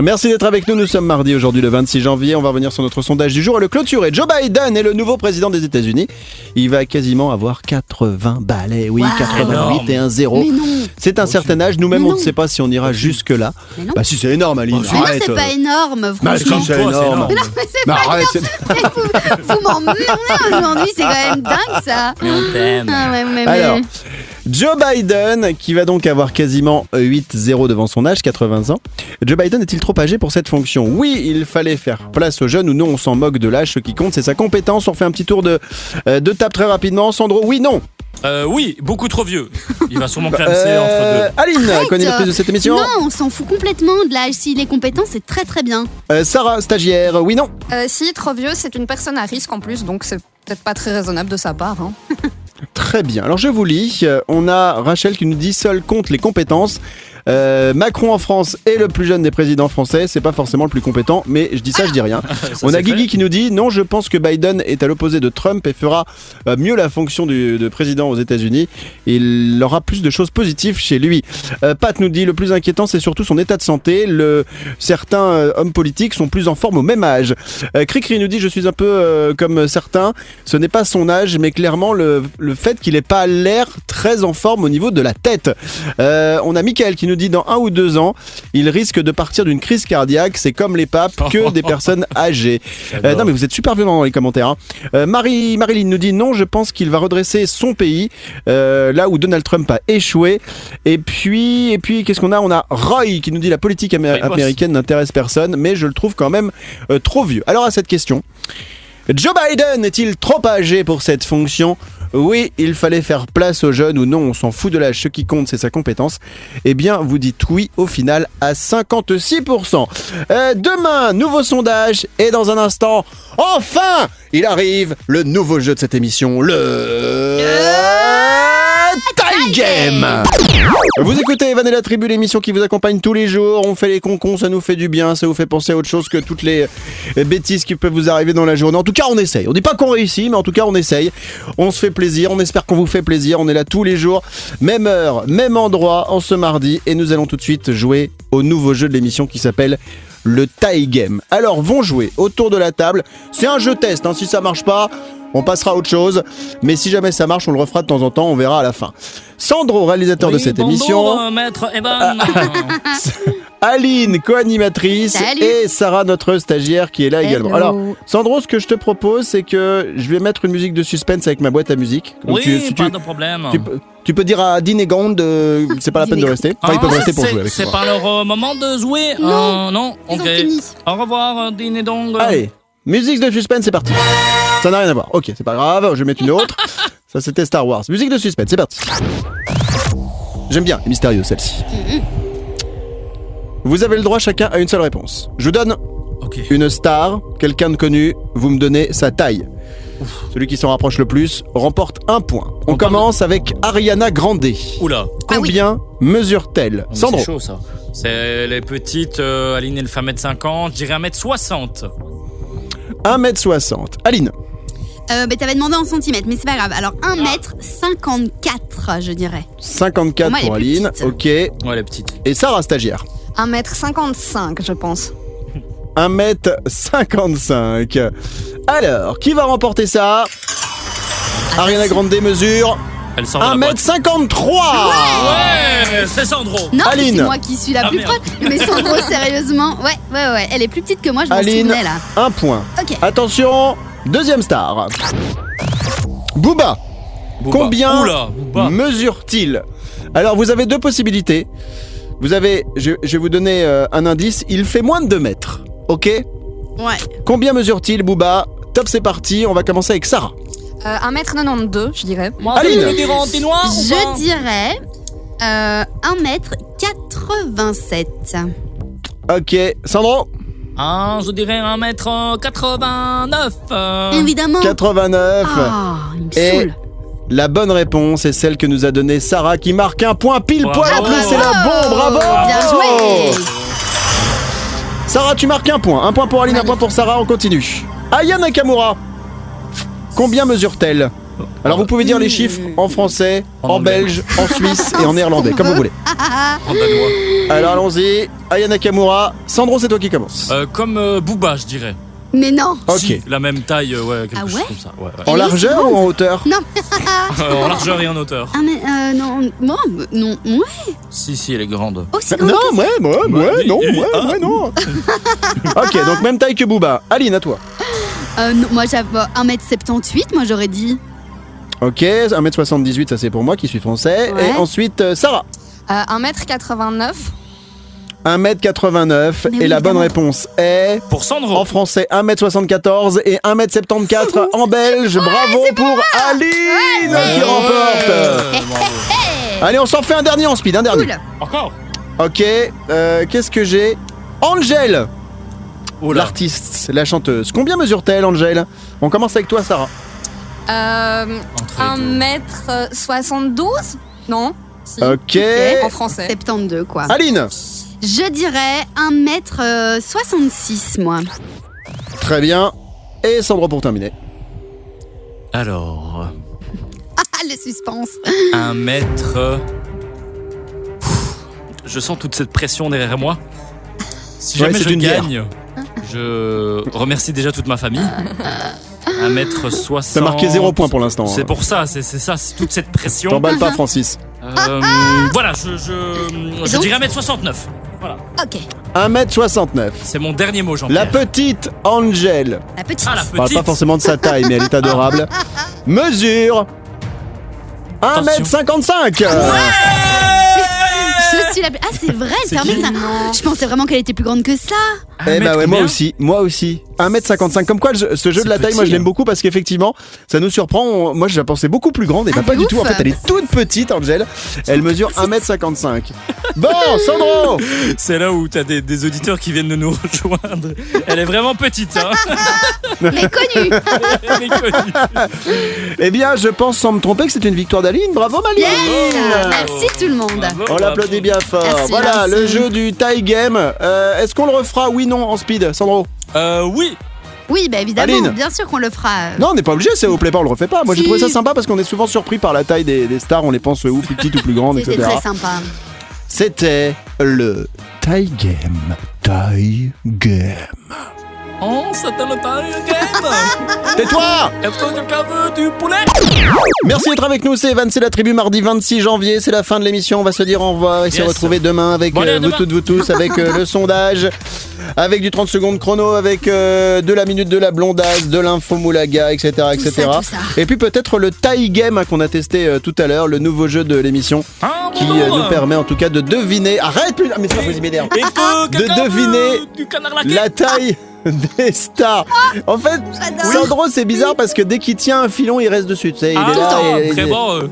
Merci d'être avec nous. Nous sommes mardi aujourd'hui le 26 janvier. On va revenir sur notre sondage du jour et le clôturer. Joe Biden est le nouveau président des États-Unis. Il va quasiment avoir 80 balais. Oui, Wow. 88 et un 0. Mais non. C'est un certain âge. Nous-mêmes, Mais on ne non. sait pas si on ira jusque-là. Mais non. Bah si, c'est énorme, Aline. Mais Mais non, c'est pas énorme, Bah, franchement. si, c'est Comme toi, c'est énorme. énorme. Mais arrête, c'est- Vous m'emmerdez aujourd'hui, c'est quand même dingue ça. Mais on t'aime. Ah ouais, mais, mais- Alors, Joe Biden, qui va donc avoir quasiment 8-0 devant son âge, 80 ans. Joe Biden est-il trop âgé pour cette fonction? Oui, il fallait faire place aux jeunes ou non, on s'en moque de l'âge. Ce qui compte, c'est sa compétence. On fait un petit tour de, euh, de table très rapidement. Sandro, oui, non? Euh, oui, beaucoup trop vieux. Il va sûrement clamser Euh, entre deux. Aline, connais-tu de cette émission? Non, on s'en fout complètement de l'âge. S'il est compétent, c'est très très bien. Euh, Sarah, stagiaire, oui, non? Euh, si trop vieux, c'est une personne à risque en plus, donc c'est peut-être pas très raisonnable de sa part. hein. très bien. Alors je vous lis. Euh, On a Rachel qui nous dit seul compte les compétences. Euh, Macron en France est le plus jeune des présidents français. C'est pas forcément le plus compétent, mais je dis ça, je dis rien. Ça, On a Guigui qui nous dit non, je pense que Biden est à l'opposé de Trump et fera euh, mieux la fonction du, de président aux États-Unis. Il aura plus de choses positives chez lui. Euh, Pat nous dit le plus inquiétant, c'est surtout son état de santé. Le, certains euh, hommes politiques sont plus en forme au même âge. Cricri nous dit je suis un peu comme certains. Ce n'est pas son âge, mais clairement le, le fait qu'il n'ait pas l'air très en forme au niveau de la tête. On a Michael qui nous dit dans un ou deux ans, il risque de partir d'une crise cardiaque. C'est comme les papes, que des personnes âgées. Euh, non mais vous êtes super violents dans les commentaires. hein. Euh, Marie, Marilyn nous dit non, je pense qu'il va redresser son pays euh, là où Donald Trump a échoué. Et puis, et puis qu'est-ce qu'on a? On a Roy qui nous dit la politique amé- Oui, boss. américaine n'intéresse personne, mais je le trouve quand même euh, trop vieux. Alors à cette question, Joe Biden est-il trop âgé pour cette fonction? Oui, il fallait faire place aux jeunes ou non, on s'en fout de l'âge, ce qui compte c'est sa compétence. Eh bien, vous dites oui au final à 56%. Euh, demain, nouveau sondage et dans un instant, enfin, il arrive le nouveau jeu de cette émission, le Tie Game. Vous écoutez Evan et la tribu, l'émission qui vous accompagne tous les jours. On fait les concons, ça nous fait du bien, ça vous fait penser à autre chose que toutes les bêtises qui peuvent vous arriver dans la journée. En tout cas, on essaye. On dit pas qu'on réussit, mais en tout cas, on essaye. On se fait plaisir, on espère qu'on vous fait plaisir. On est là tous les jours, même heure, même endroit, en ce mardi. Et nous allons tout de suite jouer au nouveau jeu de l'émission qui s'appelle le Tie Game. Alors, vont jouer autour de la table. C'est un jeu test, hein. si ça marche pas, on passera à autre chose. Mais si jamais ça marche, on le refera de temps en temps, on verra à la fin. Sandro, réalisateur de cette émission. euh, maître Evan. Aline, co-animatrice, et Sarah, notre stagiaire, qui est là également. Alors, Sandro, ce que je te propose, c'est que je vais mettre une musique de suspense avec ma boîte à musique. Donc, oui, tu, si pas tu, de problème. tu peux- tu peux dire à Dean et Gond, euh, c'est pas la peine de rester. Enfin, ils peuvent Ah, rester pour c'est- jouer avec C'est pas leur euh, moment de jouer Non. Euh, non Ils Ok. ont fini. Au revoir, Dean et Dong. Allez, musique de suspense, c'est parti. Ça n'a rien à voir. Ok, c'est pas grave, je vais mettre une autre. Ça, c'était Star Wars. Musique de suspense, c'est parti. J'aime bien, mystérieux celle-ci. Vous avez le droit chacun à une seule réponse. Je vous donne une star, quelqu'un de connu, vous me donnez sa taille. Celui qui s'en rapproche le plus remporte un point. On, On parle commence avec Ariana Grande. Oula. Ah oui. Combien mesure-t-elle Oh, Sandro C'est chaud ça. C'est les petites, euh, Aline elle fait 1m50, je dirais 1m60. 1m60. Aline Euh, bah, T'avais demandé en centimètres, mais c'est pas grave. Alors 1m54, je dirais. 54 Pour moi, elle pour est plus Aline. petite. Ok. Ouais, les petites. Et Sarah, stagiaire 1m55, je pense. 1m55. Alors, qui va remporter ça? Ariana Grande mesure Elle sort de la boîte. 1m53 Ouais, c'est Sandro. Non, mais Aline. c'est moi qui suis la Ah, plus merde. proche. Mais Sandro, sérieusement, ouais, ouais, ouais. Elle est plus petite que moi, je m'en Aline. souvenais là. Un point. Ok. Attention, deuxième star. Booba, Booba. Combien Oula, Booba. mesure-t-il Alors, vous avez deux possibilités. Vous avez, je, je vais vous donner euh, un indice, il fait moins de 2 mètres. Ok Ouais. Combien mesure-t-il, Booba Top, c'est parti, on va commencer avec Sarah. Euh, 1m92, je dirais. Moi, Aline. je le dirai en ou Je dirais euh, 1m87. Ok, Sandro Ah, je dirais 1m89. euh. Évidemment. 89. Ah, il me Et- saoule. La bonne réponse est celle que nous a donnée Sarah qui marque un point pile Bravo. poil en plus, c'est la bon, bravo Bien joué. Sarah, tu marques un point. Un point pour Aline, un point pour Sarah, on continue. Aya Nakamura, combien mesure-t-elle? Alors vous pouvez dire les chiffres en français, en, belge, en suisse et en néerlandais, comme vous voulez. En danois. Alors allons-y, Aya Nakamura, Sandro c'est toi qui commence. Euh, comme euh, Booba, je dirais. Mais non. Ok. Si, la même taille, euh, ouais, quelque Ah chose ouais comme ça. Ouais, ouais. En largeur ou en hauteur Euh, en largeur et en hauteur. Ah mais euh, non, non, non, ouais, Si, si, elle est grande. aussi grande Non, que ouais, ouais, ouais, Ouais, non, et- ouais, ah. ouais, non. ok, donc même taille que Booba. Aline, à toi. Euh, non, moi j'avais 1m78, moi j'aurais dit. Ok, 1m78, ça c'est pour moi qui suis français. Ouais. Et ensuite, euh, Sarah. Euh, 1m89. 1m89 Mais et oui, la bonne réponse est Pour Sandro. en français 1m74 et 1m74 en belge. Bravo pour Aline qui remporte. Allez, on s'en fait un dernier en speed, un dernier. Cool. Encore Ok, euh, qu'est-ce que j'ai? Angèle, l'artiste, la chanteuse. Combien mesure-t-elle, Angèle? On commence avec toi, Sarah. Euh, Entre les deux. 1m72 Non Si. Ok. En français. 72 quoi. Aline Je dirais 1m66 moi. Très bien. Et Sandro pour terminer. Alors, Ah le suspense. un mètre. euh, Je sens toute cette pression derrière moi. Si Ouais, jamais je une gagne, je remercie déjà toute ma famille. Un mètre soixante. T'as marqué zéro point pour l'instant. C'est pour ça, c'est ça, c'est toute cette pression. T'emballes pas, Francis. Euh, voilà, je, je, je Donc dirais 1m69. Voilà, Ok. 1m69. c'est mon dernier mot, La Jean-Pierre. petite Angel, La petite. Ah, la je parle petite. pas forcément de sa taille, mais elle est adorable, mesure 1m55 Je suis la... Ah c'est vrai, qui ça. Je pensais vraiment qu'elle était plus grande que ça. Eh bah ouais, moi aussi, moi aussi. 1m55. Comme quoi, ce jeu de la taille, moi je l'aime hein. beaucoup parce qu'effectivement, ça nous surprend. On- Moi je la pensais beaucoup plus grande et Ah, bah pas de du ouf. tout. En fait, elle est toute petite, Angel. Elle mesure 1m55. Bon, Sandro C'est là où t'as des, des auditeurs qui viennent de nous rejoindre. Elle est vraiment petite, hein. Mais connue. Elle est connue. Eh bien, je pense sans me tromper que c'est une victoire d'Aline. Bravo, Maline Yes. Merci tout le monde. Bravo, On l'applaudit bien fort. Merci, voilà, merci. le jeu du tie game. Euh, Est-ce qu'on le refera? Oui, non, en speed, Sandro Euh, oui. Oui, bah évidemment, Aline. bien sûr qu'on le fera. Non, on n'est pas obligé, c'est au playbar, on le refait pas. Moi, j'ai Si. trouvé ça sympa parce qu'on est souvent surpris par la taille des, des stars. On les pense ou plus petites ou plus grandes, C'était etc. très sympa. C'était le tie game. Tie game. Oh, c'était le time game. Tais-toi. Du poulet? Merci d'être avec nous, c'est Evan, c'est la tribu mardi 26 janvier, c'est la fin de l'émission, on va se dire au revoir et se retrouver demain avec Bon, euh, vous demain. toutes, vous tous, avec euh, le sondage, avec du 30 secondes chrono, avec euh, de la minute de la blondasse, de l'info moulaga, etc. Tout etc. ça, tout ça. Et puis peut-être le tie game hein, qu'on a testé euh, tout à l'heure, le nouveau jeu de l'émission Ah, qui bon, euh, nous permet en tout cas de deviner, arrête plus, ah, mais pas possible, m'énerve. De deviner la taille des stars. En fait. Sandro, c'est bizarre parce que dès qu'il tient un filon, il reste dessus. Tu sais, il Ah, est là. et- très et- bon. euh.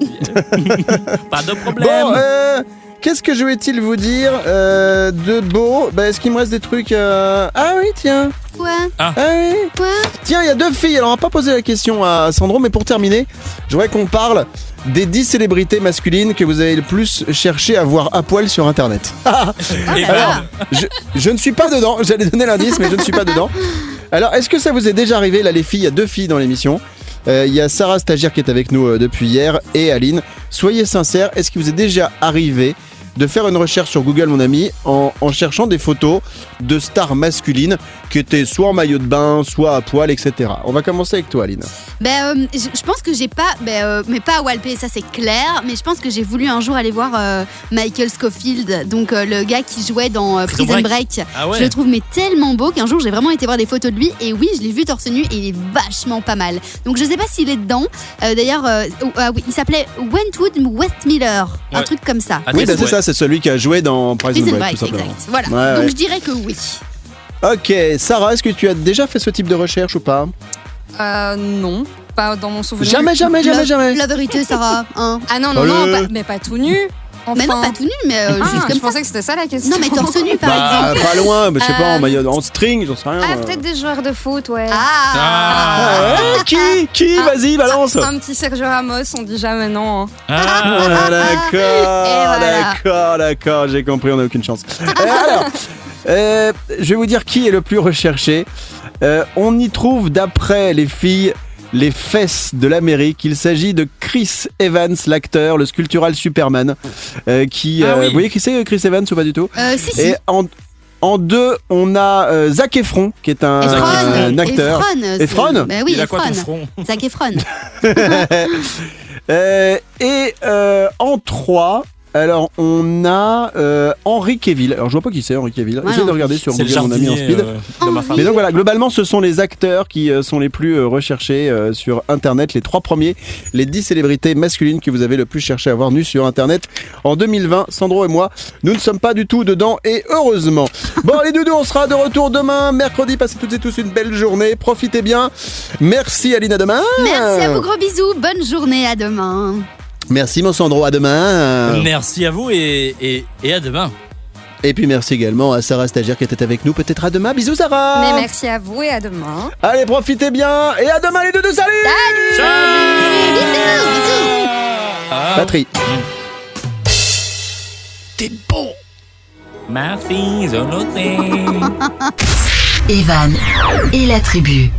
Pas de problème. Bon, euh, qu'est-ce que je vais-il vous dire euh, de beau bah, Est-ce qu'il me reste des trucs euh, Ah oui, tiens. Quoi Ah oui. Quoi Tiens, il y a deux filles. Alors, on va pas poser la question à Sandro, mais pour terminer, je voudrais qu'on parle des 10 célébrités masculines que vous avez le plus cherché à voir à poil sur Internet. Et Alors, je, je ne suis pas dedans. J'allais donner l'indice, mais je ne suis pas dedans. Alors, est-ce que ça vous est déjà arrivé Là, les filles, il y a deux filles dans l'émission. Euh, Il y a Sarah Stagiaire qui est avec nous euh, depuis hier et Aline. Soyez sincères, est-ce qu'il vous est déjà arrivé de faire une recherche sur Google, mon ami, en, en cherchant des photos de stars masculines qui étaient soit en maillot de bain, soit à poil, etc. On va commencer avec toi, Aline. Ben, euh, je pense que j'ai pas, ben, euh, mais pas à Walpé, ça c'est clair. Mais je pense que j'ai voulu un jour aller voir euh, Michael Scofield, donc euh, le gars qui jouait dans euh, Prison Prison Break. Break. Ah ouais. Je le trouve mais tellement beau qu'un jour j'ai vraiment été voir des photos de lui et oui je l'ai vu torse nu et il est vachement pas mal. Donc je sais pas s'il est dedans. Euh, D'ailleurs euh, ah oui, il s'appelait Wentwood Westmiller, un Ouais. truc comme ça. Ah, oui, ouais. c'est ça, c'est celui qui a joué dans Prison Break, tout Break, simplement. exact. Voilà. Ouais, Donc ouais. je dirais que oui. Ok, Sarah, est-ce que tu as déjà fait ce type de recherche ou pas? Euh, non, pas dans mon souvenir. Jamais, jamais, jamais, la, jamais. la vérité Sarah, hein. Ah non, non, Allez. non, pas- mais pas tout nu. Enfin. Mais non pas tout nu mais euh, Ah, juste je comme ça. pensais que c'était ça la question. Non mais torse nu par Bah, exemple. pas loin, mais je sais pas, en Euh, maillot, en string, j'en sais rien. Ah, euh. peut-être des joueurs de foot, ouais. Ah. Ah ouais, qui Qui Ah. Vas-y, balance Un petit Sergio Ramos, on dit jamais non. hein. Ah, Ah, d'accord, voilà. d'accord, d'accord, j'ai compris, on n'a aucune chance. Euh, alors, euh, je vais vous dire qui est le plus recherché. Euh, on y trouve, d'après les filles, les fesses de l'Amérique. Il s'agit de Chris Evans, l'acteur, le sculptural Superman, euh, qui... Ah euh, oui. Vous voyez qui c'est, Chris Evans, ou pas du tout Euh, si si. Et en, en deux, on a euh, Zac Efron, qui est un, Efron, un acteur. Efron, Efron? Bah oui, il a quoi ton Efron. front? Zac Efron. Euh, et euh, en 3, alors on a euh, Henri Cavill. Alors je vois pas qui c'est Henri Cavill. Ouais, Essayez de regarder sur Google mon ami en speed. euh. Mais donc voilà, globalement, ce sont les acteurs qui euh, sont les plus euh, recherchés euh, sur Internet. Les trois premiers, les 10 célébrités masculines que vous avez le plus cherché à voir nues sur Internet en 2020. Sandro et moi, nous ne sommes pas du tout dedans et heureusement. Bon, les doudous, on sera de retour demain, mercredi. Passez toutes et tous une belle journée. Profitez bien. Merci Aline, à demain. Merci à vous, gros bisous. Bonne journée, à demain. Merci mon Sandro, à demain. Merci à vous et, et, et à demain. Et puis merci également à Sarah Stagiaire qui était avec nous. Peut-être à demain. Bisous Sarah. Mais merci à vous et à demain. Allez, profitez bien et à demain les deux. Salut. Bisous, bisous. Patrie. T'es bon. Ma fille, Evan et la tribu.